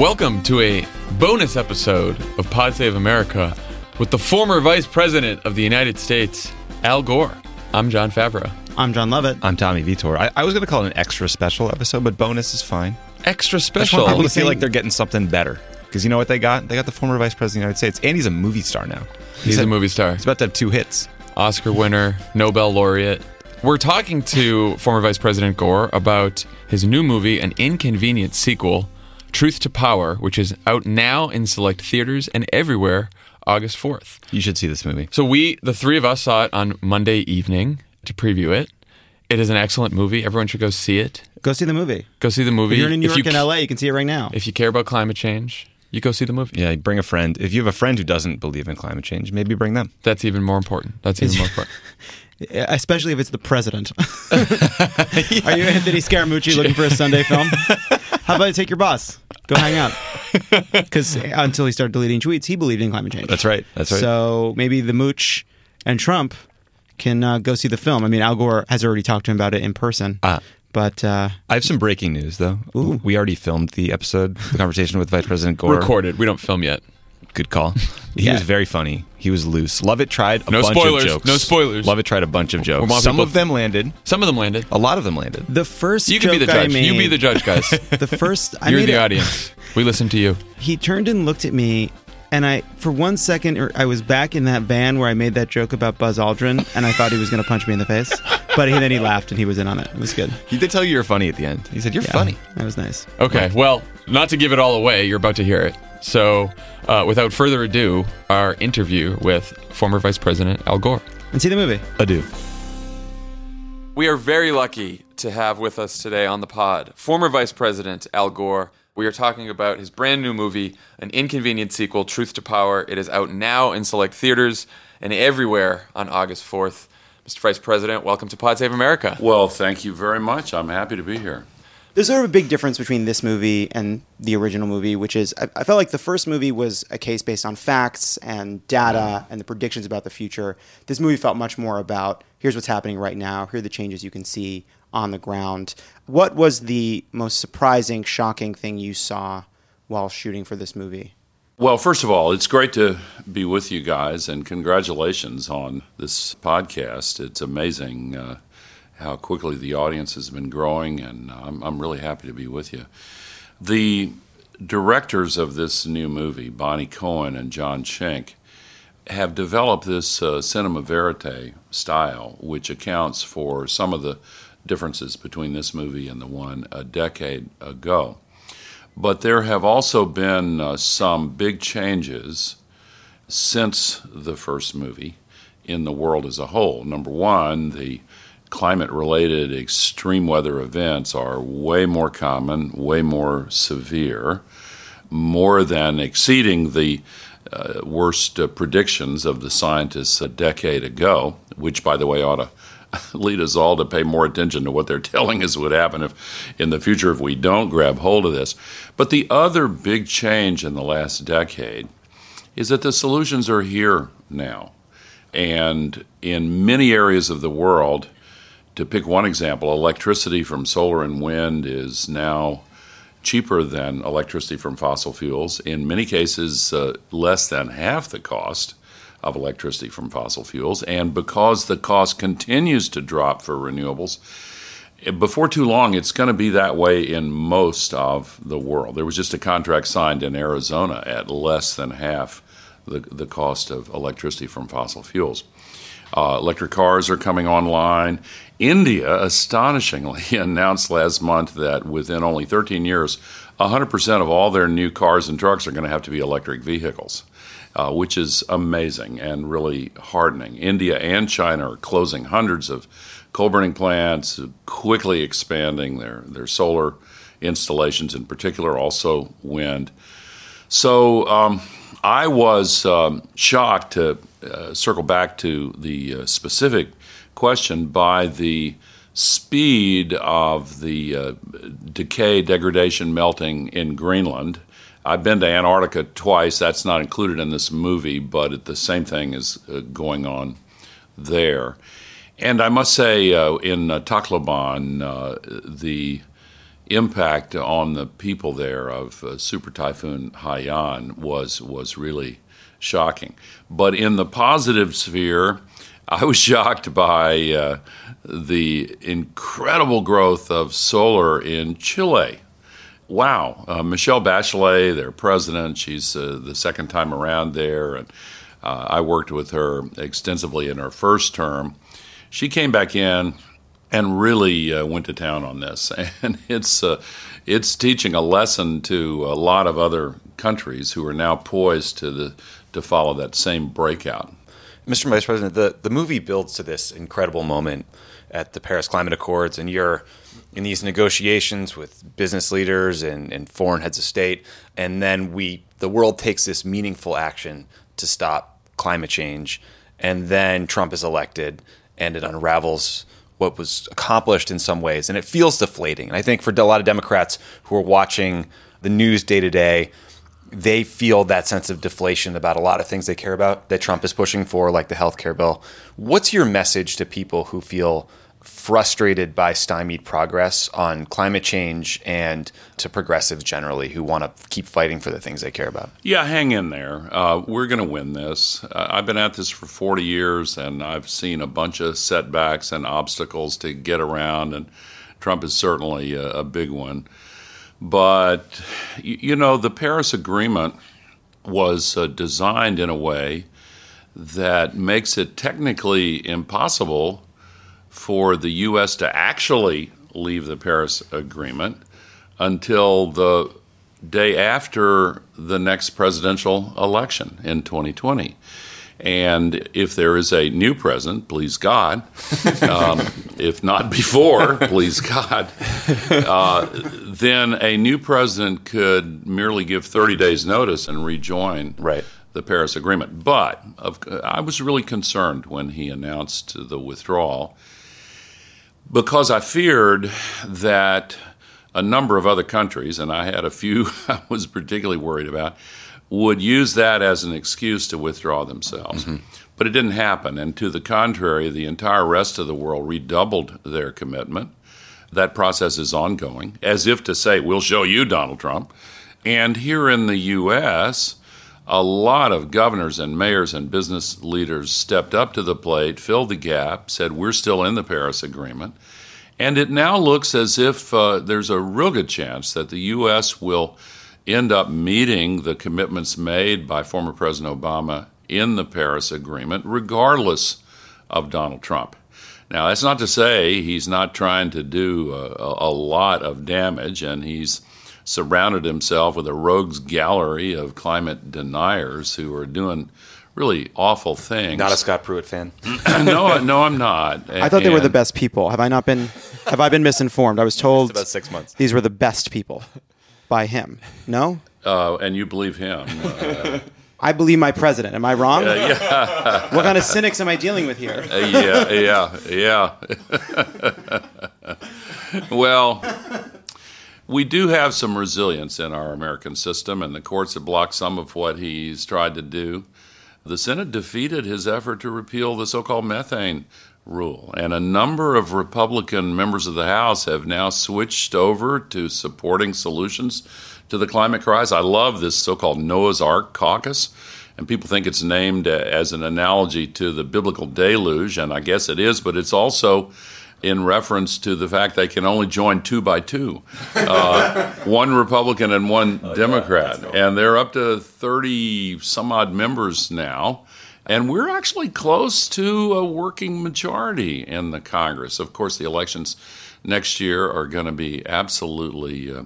Welcome to a bonus episode of Pod Save America with the former Vice President of the United States, Al Gore. I'm Jon Favreau. I'm Jon Lovett. I'm Tommy Vietor. I, I was going to call it an extra special episode, but bonus is fine. Extra special. I special. want people to feel like they're getting something better. Because you know what they got? They got the former vice president of the United States, and he's a movie star now. He's a movie star, He's about to have two hits. Oscar winner, Nobel laureate. We're talking to former Vice President Gore about his new movie, an inconvenient sequel, Truth to Power, which is out now in select theaters and everywhere August 4th. You should see this movie. So we, the three of us, saw it on Monday evening to preview it. It is an excellent movie. Everyone should go see it. Go see the movie. Go see the movie. If you're in New York you and LA, you can see it right now. If you care about climate change, you go see the movie. Yeah, bring a friend. If you have a friend who doesn't believe in climate change, maybe bring them. That's even more important. That's even more important. Especially if it's the president. Are you Anthony Scaramucci looking for a Sunday film? How about you take your boss? Go hang out. Because until he started deleting tweets, he believed in climate change. That's right. That's right. So maybe the Mooch and Trump can uh, go see the film. I mean, Al Gore has already talked to him about it in person. Ah. But uh, I have some breaking news, though. We already filmed the episode, the conversation with Vice President Gore. Recorded. We don't film yet. Good call. He Yeah. was very funny. He was loose. Lovett tried a No bunch spoilers. of jokes. No spoilers. Lovett tried a bunch of jokes. Some people- of them landed. Some of them landed. A lot of them landed. the first You can be the judge. made, You be the judge, guys. The first I You're made the a- audience. We listen to you. he turned and looked at me and I for one second er, I was back in that van where I made that joke about Buzz Aldrin and I thought he was going to punch me in the face but he, then he laughed and he was in on it it was good He did tell you you're funny at the end. He said, You're Yeah, funny. that was nice Okay. Well, not to give it all away, you're about to hear it. So, uh, without further ado, our interview with former Vice President Al Gore. and see the movie Adieu. We are very lucky to have with us today on the pod former Vice President Al Gore. We are talking about his brand new movie, an inconvenient sequel, Truth to Power. It is out now in select theaters and everywhere on August 4th. Mr. Vice President, welcome to Pod Save America. Well, thank you very much. I'm happy to be here. There's sort of a big difference between this movie and the original movie which is I, I felt like the first movie was a case based on facts and data and the predictions about the future. This movie felt much more about here's what's happening right now here are the changes you can see on the ground. What was the most surprising shocking thing you saw while shooting for this movie? Well, first of all, it's great to be with you guys, and congratulations on this podcast. It's amazing uh, how quickly the audience has been growing, and I'm, I'm really happy to be with you. The directors of this new movie, Bonni Cohen and Jon Shenk, have developed this uh, cinema verite style, which accounts for some of the differences between this movie and the one a decade ago. But there have also been uh, some big changes since the first movie in the world as a whole. Number one, the climate related extreme weather events are way more common, way more severe, more than exceeding the uh, worst uh, predictions of the scientists a decade ago, which, by the way, ought to lead us all to pay more attention to what they're telling us would happen if in the future if we don't grab hold of this. But the other big change in the last decade is that the solutions are here now. And in many areas of the world, to pick one example, electricity from solar and wind is now cheaper than electricity from fossil fuels. In many cases, uh, less than half the cost of electricity from fossil fuels. And because the cost continues to drop for renewables, eh, before too long, it's going to be that way in most of the world. There was just a contract signed in Arizona at less than half the, the cost of electricity from fossil fuels. Uh, electric cars are coming online. India, astonishingly, announced last month that within only 13 years, 100% of all their new cars and trucks are going to have to be electric vehicles. uh, which is amazing and really heartening. India and China are closing hundreds of coal burning plants, quickly expanding their, their solar installations, in particular, also wind. So um, I was um, shocked to uh, circle back to the uh, specific question by the speed of the uh, decay, degradation, melting in Greenland. I've been to Antarctica twice. That's not included in this movie, but the same thing is uh, going on there. And I must say, uh, in uh, Tacloban, uh, the impact on the people there of uh, Super Typhoon Haiyan was was really shocking. But in the positive sphere, I was shocked by uh, the incredible growth of solar in Chile. Wow, uh, Michelle Bachelet, their president, she's uh, the second time around there, and uh, I worked with her extensively in her first term. She came back in and really uh, went to town on this, and it's uh, it's teaching a lesson to a lot of other countries who are now poised to the to follow that same breakout. Mr. Vice President, the, the movie builds to this incredible moment at the Paris Climate Accords, and you're in these negotiations with business leaders and, and foreign heads of state, and then we the world takes this meaningful action to stop climate change, and then Trump is elected, and it unravels what was accomplished in some ways, and it feels deflating. And I think for a lot of Democrats who are watching the news day to day, they feel that sense of deflation about a lot of things they care about that Trump is pushing for, like the health care bill. What's your message to people who feel frustrated by stymied progress on climate change and to progressives generally who want to keep fighting for the things they care about? Yeah, hang in there. Uh, we're going to win this. Uh, I've been at this for 40 years and I've seen a bunch of setbacks and obstacles to get around, and Trump is certainly a, a big one. But, you know, the Paris Agreement was uh, designed in a way that makes it technically impossible for the U.S. to actually leave the Paris Agreement until the day after the next presidential election in 2020. And if there is a new president, please God, um, if not before, please God, uh, then a new president could merely give 30 days' notice and rejoin right. the Paris Agreement. But I was really concerned when he announced the withdrawal because I feared that a number of other countries, and I had a few I was particularly worried about, would use that as an excuse to withdraw themselves. Mm-hmm. But it didn't happen. And to the contrary, the entire rest of the world redoubled their commitment. That process is ongoing, as if to say, we'll show you, Donald Trump. And here in the U.S., a lot of governors and mayors and business leaders stepped up to the plate, filled the gap, said, We're still in the Paris Agreement. And it now looks as if uh, there's a real good chance that the U.S. will end up meeting the commitments made by former President Obama in the Paris Agreement, regardless of Donald Trump. Now, that's not to say he's not trying to do a, a, lot of damage, and he's surrounded himself with a rogues gallery of climate deniers who are doing really awful things. Not a Scott Pruitt fan. no, no, I'm not. I thought and, they were the best people. Have I not been? Have I been misinformed? I was told about six months. These were the best people by him. No? Uh, and you believe him. Uh, I believe my president. Am I wrong? Uh, yeah. what kind of cynics am I dealing with here? Uh, yeah, yeah, yeah. well, we do have some resilience in our American system, and the courts have blocked some of what he's tried to do. The Senate defeated his effort to repeal the so called methane rule. And a number of Republican members of the House have now switched over to supporting solutions to the climate crisis. I love this so called Noah's Ark caucus. And people think it's named as an analogy to the biblical deluge, and I guess it is, but it's also in reference to the fact they can only join two by two uh, one Republican and one oh, Democrat. Yeah, and they're up to 30 some odd members now. And we're actually close to a working majority in the Congress. Of course, the elections next year are going to be absolutely uh,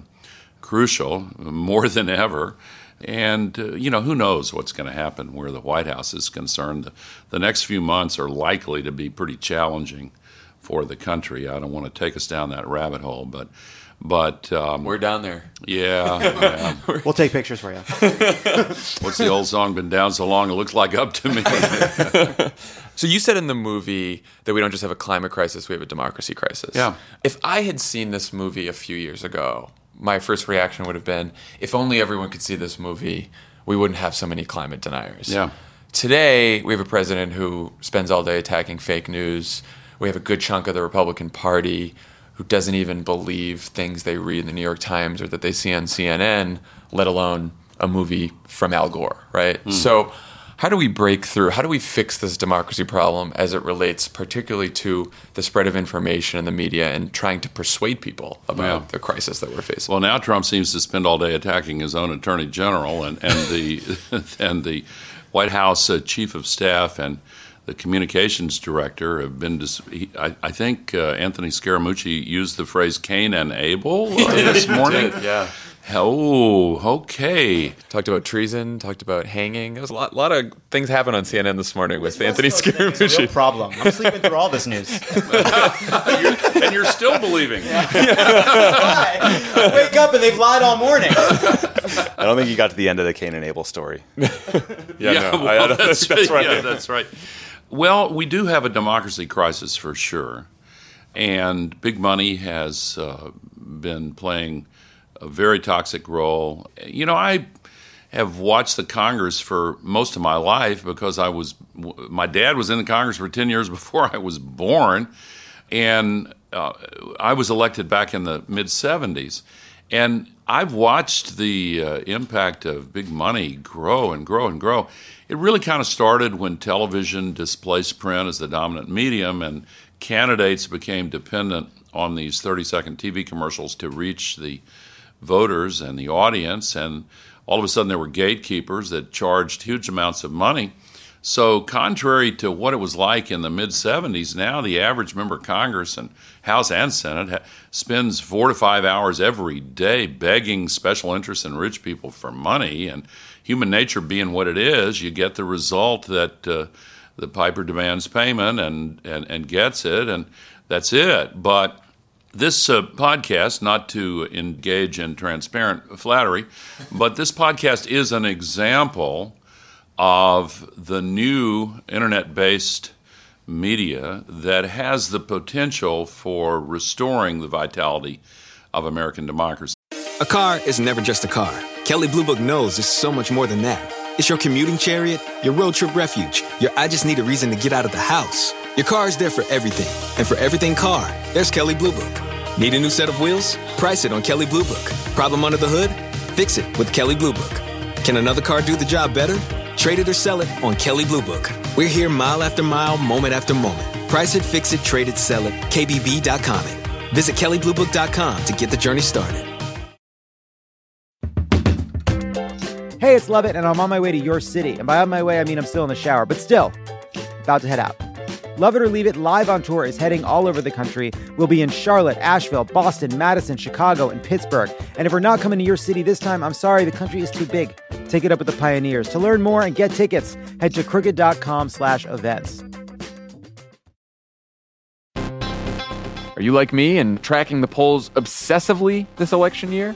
crucial, more than ever. And, uh, you know, who knows what's going to happen where the White House is concerned. The, the next few months are likely to be pretty challenging for the country. I don't want to take us down that rabbit hole, but. But um, We're down there. yeah, yeah. We'll take pictures for you. what's the old song? Been down so long, it looks like up to me. So you said in the movie that we don't just have a climate crisis, we have a democracy crisis. Yeah. If I had seen this movie a few years ago, my first reaction would have been, if only everyone could see this movie, we wouldn't have so many climate deniers. Yeah. Today, we have a president who spends all day attacking fake news. We have a good chunk of the Republican Party who doesn't even believe things they read in the New York Times or that they see on CNN, let alone a movie from Al Gore, right? So, how do we break through? How do we fix this democracy problem as it relates particularly to the spread of information in the media and trying to persuade people about Yeah. the crisis that we're facing? Well, now Trump seems to spend all day attacking his own attorney general and, and the and the White House uh, chief of staff and the communications director have been. Dis- he, I, I think uh, Anthony Scaramucci used the phrase "Cain and Abel" uh, this morning. yeah. Oh, okay. Talked about treason, talked about hanging. There was a lot, lot of things happened on CNN this morning with Anthony It's a real Scaramucci. problem. I'm sleeping through all this news. and you're still believing. I wake up and they've lied all morning. I don't think you got to the end of the Cain and Abel story. Yeah, Yeah, no, well, I- I that's, that's right. Yeah, that's right. Well, we do have a democracy crisis for sure, and big money has uh, been playing a very toxic role. You know, I have watched the Congress for most of my life because I was my dad was in the Congress for ten years before I was born, and uh, I was elected back in the mid '70s, and I've watched the uh, impact of big money grow and grow and grow. It really kind of started when television displaced print as the dominant medium, and candidates became dependent on these 30 second TV commercials to reach the voters and the audience. And all of a sudden, there were gatekeepers that charged huge amounts of money. So, contrary to what it was like in the mid 70s, now the average member of Congress and House and Senate ha- spends four to five hours every day begging special interests and rich people for money. And human nature being what it is, you get the result that uh, the piper demands payment and, and, and gets it, and that's it. But this uh, podcast, not to engage in transparent flattery, but this podcast is an example of the new internet based media that has the potential for restoring the vitality of American democracy. A car is never just a car. Kelley Blue Book knows it's so much more than that. It's your commuting chariot, your road trip refuge, your I just need a reason to get out of the house. Your car is there for everything. And for everything car, there's Kelley Blue Book. Need a new set of wheels? Price it on Kelley Blue Book. Problem under the hood? Fix it with Kelley Blue Book. Can another car do the job better? Trade it or sell it on Kelley Blue Book. We're here mile after mile, moment after moment. Price it, fix it, trade it, sell it. KBB.com it. Visit KelleyBlueBook.com to get the journey started. Hey, it's Lovett, and I'm on my way to your city. And by on my way, I mean I'm still in the shower, but still, about to head out. Love It or Leave It live on tour is heading all over the country. We'll be in Charlotte, Asheville, Boston, Madison, Chicago, and Pittsburgh. And if we're not coming to your city this time, I'm sorry, the country is too big. Take it up with the pioneers. To learn more and get tickets, head to crooked.com slash events. Are you like me and tracking the polls obsessively this election year?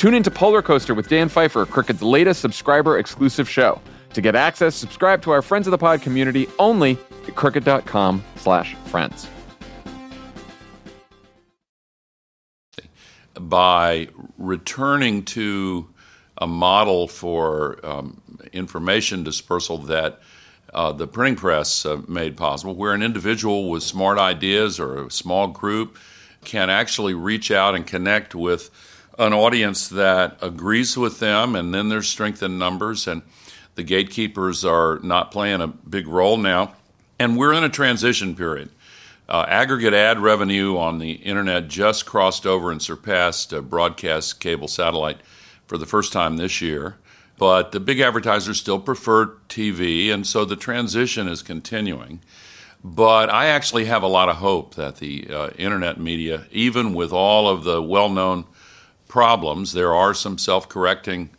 Tune into Polar Coaster with Dan Pfeiffer, Crooked's latest subscriber exclusive show. To get access, subscribe to our Friends of the Pod community only at crooked.com slash friends. by returning to a model for um, information dispersal that uh, the printing press uh, made possible, where an individual with smart ideas or a small group can actually reach out and connect with an audience that agrees with them, and then there's strength in numbers. And The gatekeepers are not playing a big role now. And we're in a transition period. Uh, aggregate ad revenue on the internet just crossed over and surpassed uh, broadcast cable satellite for the first time this year. But the big advertisers still prefer TV, and so the transition is continuing. But I actually have a lot of hope that the uh, internet media, even with all of the well known problems, there are some self correcting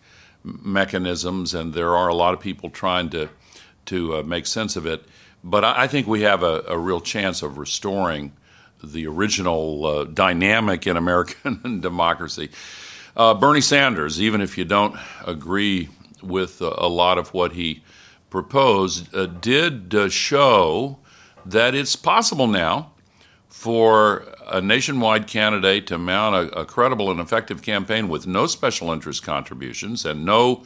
mechanisms, and there are a lot of people trying to, to uh, make sense of it. But I, I think we have a, a, real chance of restoring the original uh, dynamic in American democracy. Uh, Bernie Sanders, even if you don't agree with a lot of what he proposed, uh, did uh, show that it's possible now for a nationwide candidate to mount a, a, credible and effective campaign with no special interest contributions and no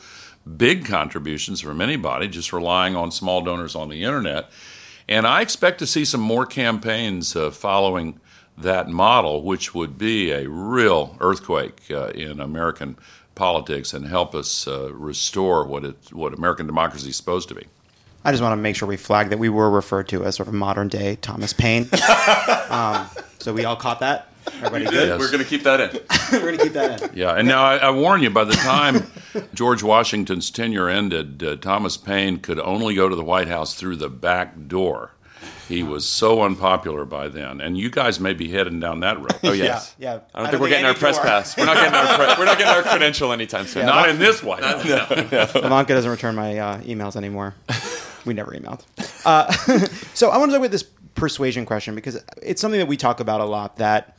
big contributions from anybody, just relying on small donors on the internet. And I expect to see some more campaigns uh, following that model, which would be a real earthquake uh, in American politics and help us uh, restore what it, what American democracy is supposed to be. I just want to make sure we flag that we were referred to as sort of modern day Thomas Paine. um, so we all caught that. Everybody good? Yes. We're going to keep that in. We're going to keep that in. Yeah, and now I, I, warn you: by the time George Washington's tenure ended, uh, Thomas Paine could only go to the White House through the back door. He was so unpopular by then, and you guys may be heading down that road. Oh yes, yeah. yeah. I don't I think don't we're getting our press pass. We're not getting our pre- we're not getting our credential anytime soon. Yeah, not in this White House. no, no. Ivanka doesn't return my uh, emails anymore. We never emailed. Uh, so I want to talk about this persuasion question because it's something that we talk about a lot. That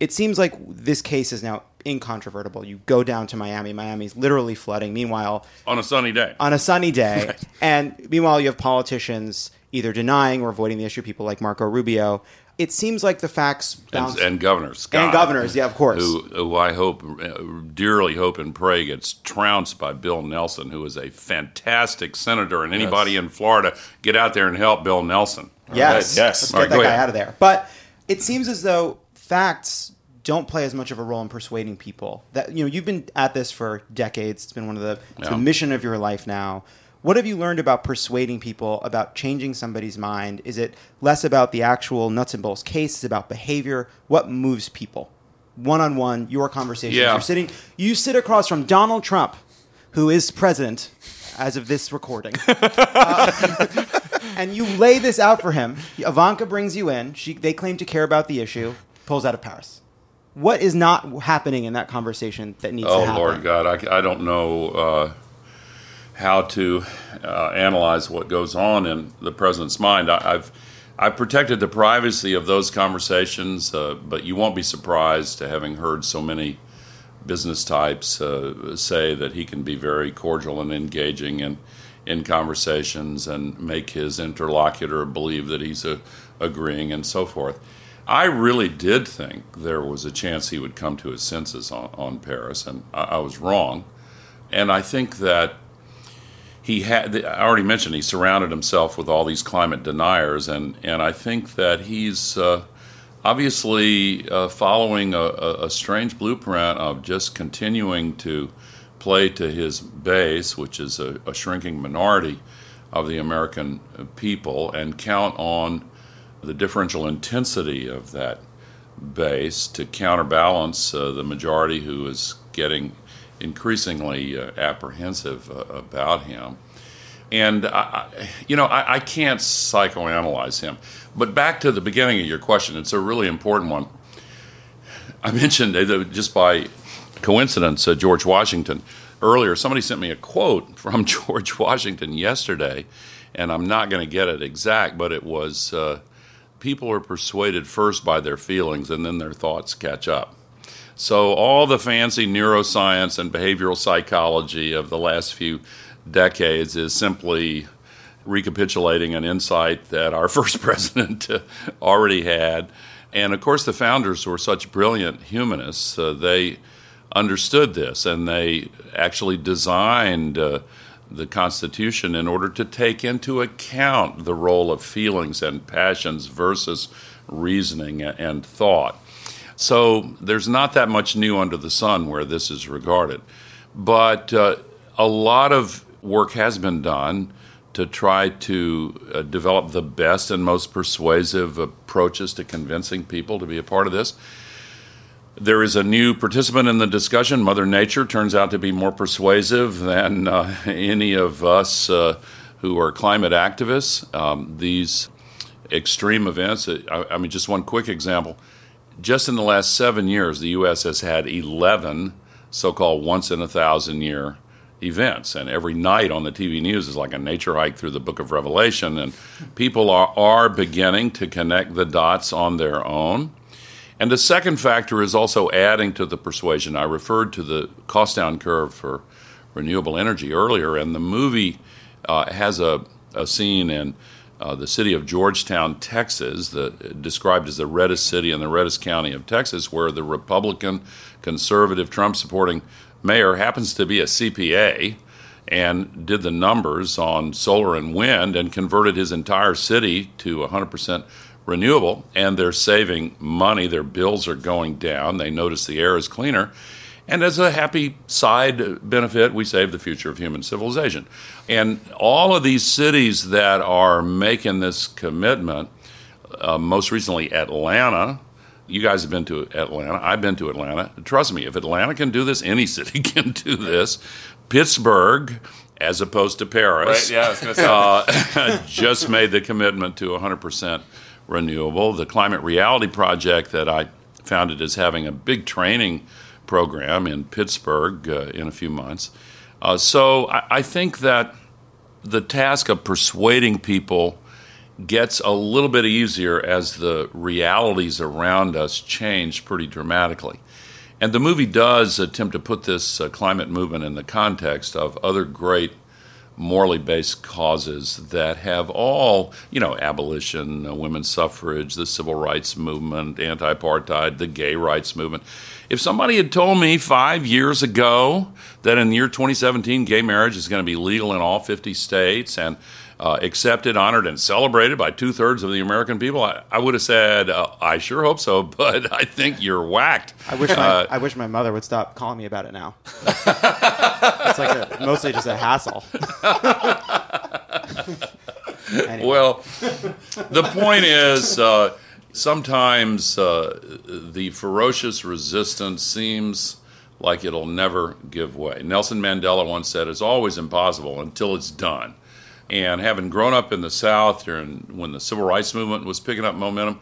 it seems like this case is now incontrovertible. You go down to Miami. Miami's literally flooding. Meanwhile, on a sunny day, on a sunny day, and meanwhile you have politicians either denying or avoiding the issue. People like Marco Rubio. It seems like the facts bounce and, and governors Scott, and governors, yeah, of course. Who, who I hope, uh, dearly hope and pray, gets trounced by Bill Nelson, who is a fantastic senator. And anybody yes. in Florida, get out there and help Bill Nelson. Yes, right. yes. Let's get right, that guy ahead. out of there. But it seems as though facts don't play as much of a role in persuading people. That you know, you've been at this for decades. It's been one of the, yeah. the mission of your life now. What have you learned about persuading people, about changing somebody's mind? Is it less about the actual nuts and bolts case? It's about behavior? What moves people? One on one, your conversations. Yeah. You're sitting, you sit across from Donald Trump, who is president as of this recording. uh, and you lay this out for him. Ivanka brings you in. She, they claim to care about the issue, pulls out of Paris. What is not happening in that conversation that needs oh, to happen? Oh, Lord God, I, I don't know. Uh, how to uh, analyze what goes on in the president's mind. I, have I've protected the privacy of those conversations, uh, but you won't be surprised to having heard so many business types uh, say that he can be very cordial and engaging in in conversations and make his interlocutor believe that he's uh, agreeing and so forth. I really did think there was a chance he would come to his senses on, on Paris, and I, I was wrong. And I think that he had I already mentioned he surrounded himself with all these climate deniers, and and I think that he's uh, obviously uh, following a, a, strange blueprint of just continuing to play to his base, which is a, a shrinking minority of the American people, and count on the differential intensity of that base to counterbalance uh, the majority who is getting increasingly uh, apprehensive uh, about him. And, I, you know, I, I, can't psychoanalyze him. But back to the beginning of your question, it's a really important one. I mentioned just by coincidence uh, George Washington earlier. Somebody sent me a quote from George Washington yesterday, and I'm not going to get it exact, but it was uh, people are persuaded first by their feelings and then their thoughts catch up. So, all the fancy neuroscience and behavioral psychology of the last few decades is simply recapitulating an insight that our first president already had. And of course, the founders were such brilliant humanists, uh, they understood this and they actually designed uh, the Constitution in order to take into account the role of feelings and passions versus reasoning and thought. So there's not that much new under the sun where this is regarded. But uh, a lot of work has been done to try to uh, develop the best and most persuasive approaches to convincing people to be a part of this. There is a new participant in the discussion. Mother Nature turns out to be more persuasive than uh, any of us uh, who are climate activists. Um, these extreme events, uh, I, I mean, just one quick example. Just in the last seven years, the U.S. has had 11 so called once in a thousand year events. And every night on the TV news is like a nature hike through the book of Revelation. And people are, are beginning to connect the dots on their own. And the second factor is also adding to the persuasion. I referred to the cost down curve for renewable energy earlier, and the movie uh, has a, a scene in uh, the city of Georgetown, Texas, the, described as the reddest city in the reddest county of Texas, where the Republican, conservative, Trump supporting mayor happens to be a CPA and did the numbers on solar and wind and converted his entire city to 100% renewable. And they're saving money. Their bills are going down. They notice the air is cleaner. And as a happy side benefit, we save the future of human civilization. And all of these cities that are making this commitment, uh, most recently Atlanta, you guys have been to Atlanta. I've been to Atlanta. Trust me, if Atlanta can do this, any city can do this. Pittsburgh, as opposed to Paris, Right, yeah, I was gonna say. uh, just made the commitment to 100% renewable. The Climate Reality Project that I founded is having a big training program in Pittsburgh uh, in a few months. Uh, so I, I think that the task of persuading people gets a little bit easier as the realities around us change pretty dramatically. And the movie does attempt to put this uh, climate movement in the context of other great morally based causes that have all, you know, abolition, uh, women's suffrage, the civil rights movement, anti apartheid, the gay rights movement. If somebody had told me five years ago that in the year 2017 gay marriage is going to be legal in all 50 states and uh, accepted, honored, and celebrated by two thirds of the American people, I, I would have said, uh, I sure hope so, but I think you're whacked. I wish my, Uh, I wish my mother would stop calling me about it now. it's like a, mostly just a hassle. Anyway. Well, the point is, uh, sometimes uh, the ferocious resistance seems like it'll never give way. Nelson Mandela once said, "It's always impossible until it's done." And having grown up in the South during when the civil rights movement was picking up momentum,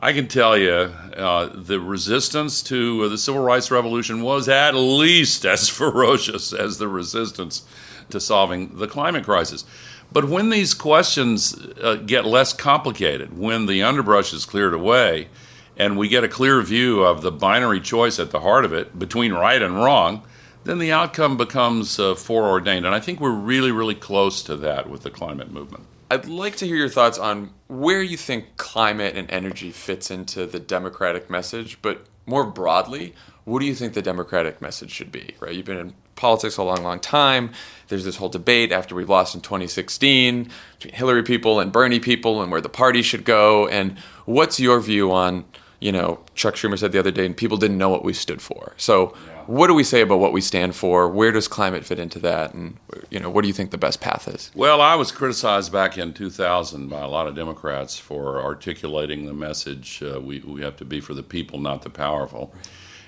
I can tell you uh, the resistance to the civil rights revolution was at least as ferocious as the resistance to solving the climate crisis. But when these questions uh, get less complicated, when the underbrush is cleared away, and we get a clear view of the binary choice at the heart of it between right and wrong, then the outcome becomes uh, foreordained. And I think we're really, really close to that with the climate movement. I'd like to hear your thoughts on where you think climate and energy fits into the Democratic message, but more broadly, what do you think the Democratic message should be? Right? You've been in politics a long, long time. There's this whole debate after we've lost in 2016 between Hillary people and Bernie people and where the party should go. And what's your view on, you know, Chuck Schumer said the other day, and people didn't know what we stood for. So, what do we say about what we stand for? Where does climate fit into that? And, you know, what do you think the best path is? Well, I was criticized back in 2000 by a lot of Democrats for articulating the message uh, we, we have to be for the people, not the powerful.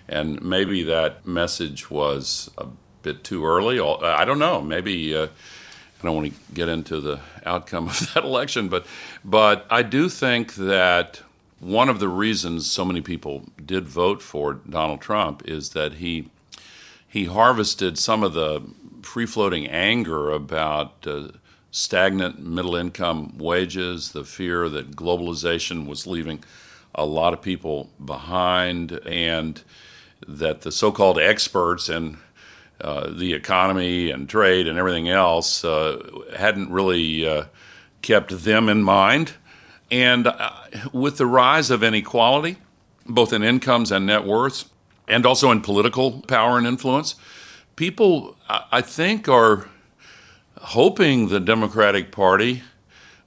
And maybe that message was a bit too early. I don't know. Maybe uh, I don't want to get into the outcome of that election, but but I do think that one of the reasons so many people did vote for Donald Trump is that he he harvested some of the free floating anger about uh, stagnant middle income wages, the fear that globalization was leaving a lot of people behind, and that the so called experts in uh, the economy and trade and everything else uh, hadn't really uh, kept them in mind. And uh, with the rise of inequality, both in incomes and net worths, and also in political power and influence, people, I think, are hoping the Democratic Party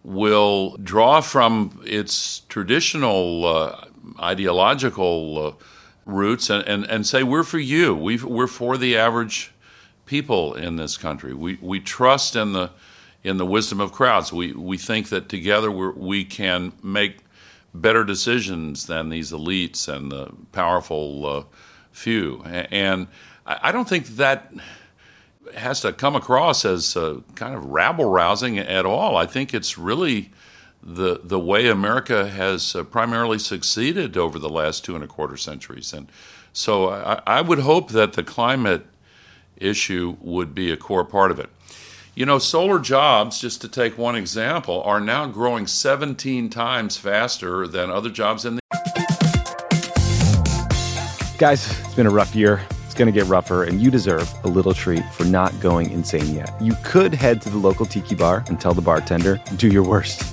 will draw from its traditional uh, ideological uh, roots and, and, and say, we're for you. we we're for the average people in this country. We we trust in the in the wisdom of crowds. We we think that together we can make better decisions than these elites and the powerful uh, few. And I don't think that has to come across as uh, kind of rabble rousing at all. I think it's really the the way America has uh, primarily succeeded over the last two and a quarter centuries. And so I, I would hope that the climate issue would be a core part of it. You know, solar jobs, just to take one example, are now growing 17 times faster than other jobs in the. Guys, it's been a rough year. It's going to get rougher, and you deserve a little treat for not going insane yet. You could head to the local tiki bar and tell the bartender, do your worst.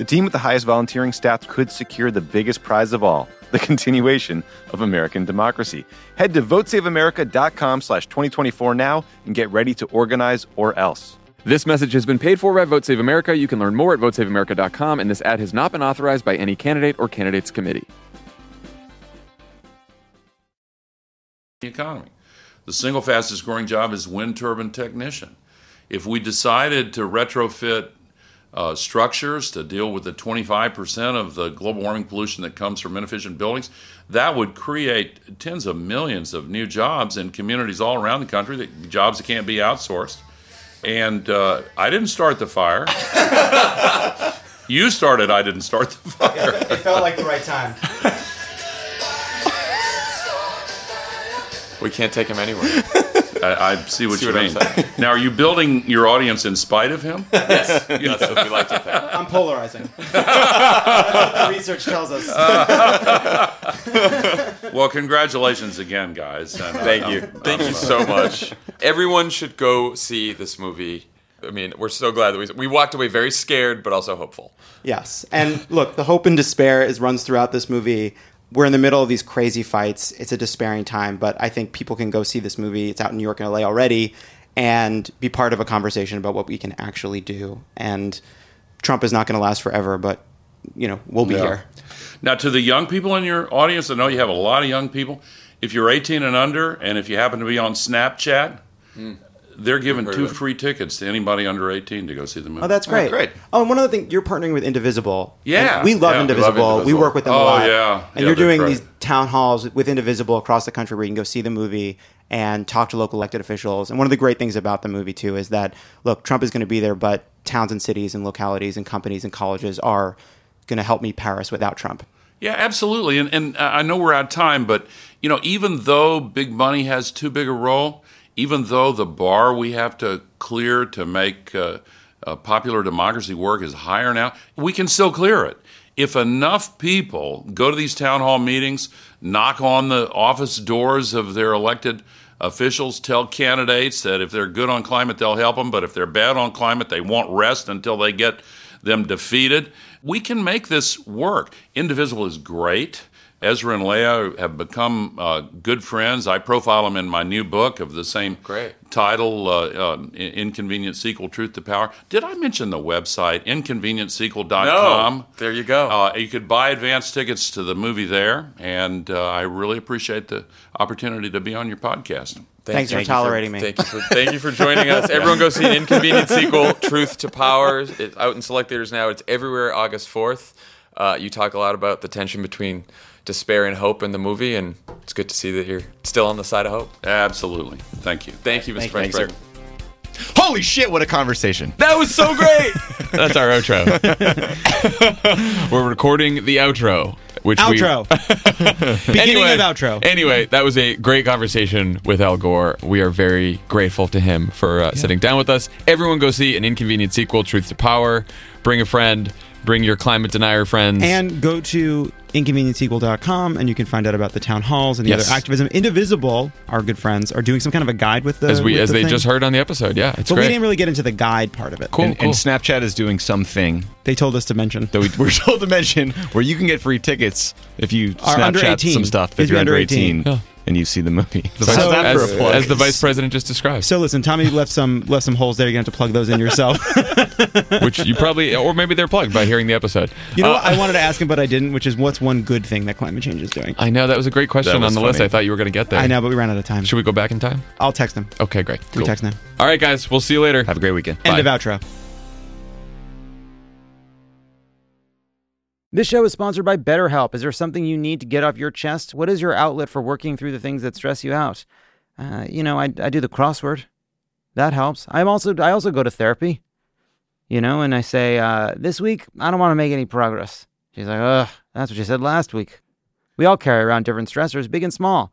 The team with the highest volunteering stats could secure the biggest prize of all, the continuation of American democracy. Head to votesaveamerica.com slash 2024 now and get ready to organize or else. This message has been paid for by Vote Save America. You can learn more at votesaveamerica.com, and this ad has not been authorized by any candidate or candidates committee. The economy. The single fastest growing job is wind turbine technician. If we decided to retrofit uh, structures to deal with the 25% of the global warming pollution that comes from inefficient buildings, that would create tens of millions of new jobs in communities all around the country, that, jobs that can't be outsourced. And uh, I didn't start the fire. you started, I didn't start the fire. It felt like the right time. We can't take him anywhere. I, I see what See you what mean. saying? now, are you building your audience in spite of him? yes, that's what we like to think. I'm polarizing. The research tells us. Well, congratulations again, guys. And, uh, Thank you. I'm- Thank you so much. Everyone should go see this movie. I mean, we're so glad that we we walked away very scared, but also hopeful. Yes. And look, the hope and despair is runs throughout this movie. We're in the middle of these crazy fights. It's a despairing time, but I think people can go see this movie. It's out in New York and LA already and be part of a conversation about what we can actually do. And Trump is not going to last forever, but you know, we'll be Yeah. here. Now, to the young people in your audience, I know you have a lot of young people. If you're 18 and under, and if you happen to be on Snapchat, hmm. They're giving two of free tickets to anybody under 18 to go see the movie. Oh, that's great. great. Oh, and one other thing, you're partnering with Indivisible. Yeah. We love Yeah, we love Indivisible. We, work with them a Oh, lot. yeah. And Yeah, you're doing great. these town halls with Indivisible across the country where you can go see the movie and talk to local elected officials. And one of the great things about the movie too is that look, Trump is going to be there, but towns and cities and localities and companies and colleges are going to help me Paris without Trump. Yeah, absolutely. And and uh, I know we're out of time, but you know, even though big money has too big a role, even though the bar we have to clear to make uh, popular democracy work is higher now, we can still clear it if enough people go to these town hall meetings, knock on the office doors of their elected officials, tell candidates that if they're good on climate, they'll help them, but if they're bad on climate, they won't rest until they get them defeated. We can make this work. Indivisible is great. Ezra and Leah have become uh, good friends. I profile them in my new book of the same Great. title, uh, uh, Inconvenient Sequel Truth to Power. Did I mention the website, inconvenientsequel.com? No. There you go. Uh, you could buy advance tickets to the movie there, and uh, I really appreciate the opportunity to be on your podcast. Thanks for you tolerating me. Thank you for thank you for joining us. Everyone go see an inconvenient sequel, Truth to Power. It's out in select theaters now. It's everywhere August fourth. Uh, you talk a lot about the tension between despair and hope in the movie, and it's good to see that you're still on the side of hope. Absolutely. Thank you. Thank you, Mr. Thank you. Vice Thanks, sir. President. Holy shit, what a conversation. That was so great. That's our outro. We're recording the outro, which Outro. we Beginning anyway, of outro. Anyway, that was a great conversation with Al Gore. We are very grateful to him for uh, sitting down with us. Everyone, go see an inconvenient sequel, Truth to Power. Bring a friend. Bring your climate denier friends. And go to inconvenientsequel.com and you can find out about the town halls and the Yes. other activism. Indivisible, our good friends, are doing some kind of a guide with the as we with as the they thing. just heard on the episode, yeah, it's But we didn't really get into the guide part of it. cool, and, cool. and Snapchat is doing something They told us to mention. that we, we're told to mention where you can get free tickets if you Are under Snapchat 18. some stuff If if you're you're under under 18, 18. Yeah. And you see the movie. The So vice- as, a plug? as the vice president just described, So listen, Tommy left some left some holes there. You're gonna have to plug those in yourself. which you probably, or maybe they're plugged by hearing the episode. you know Uh, what? I wanted to ask him, but I didn't. Which is, what's one good thing that climate change is doing? I know that was a great question on was the list. I thought you were going to get there. I know, but we ran out of time. Should we go back in time? I'll text him. Okay, great. We text him. All right, guys. We'll see you later. Have a great weekend. End Bye. of outro. This show is sponsored by BetterHelp. Is there something you need to get off your chest? What is your outlet for working through the things that stress you out? Uh, you know, I, I do the crossword. That helps. I'm also I also go to therapy. You know, and I say, uh, this week I don't want to make any progress. She's like, ugh, that's what you said last week. We all carry around different stressors, big and small.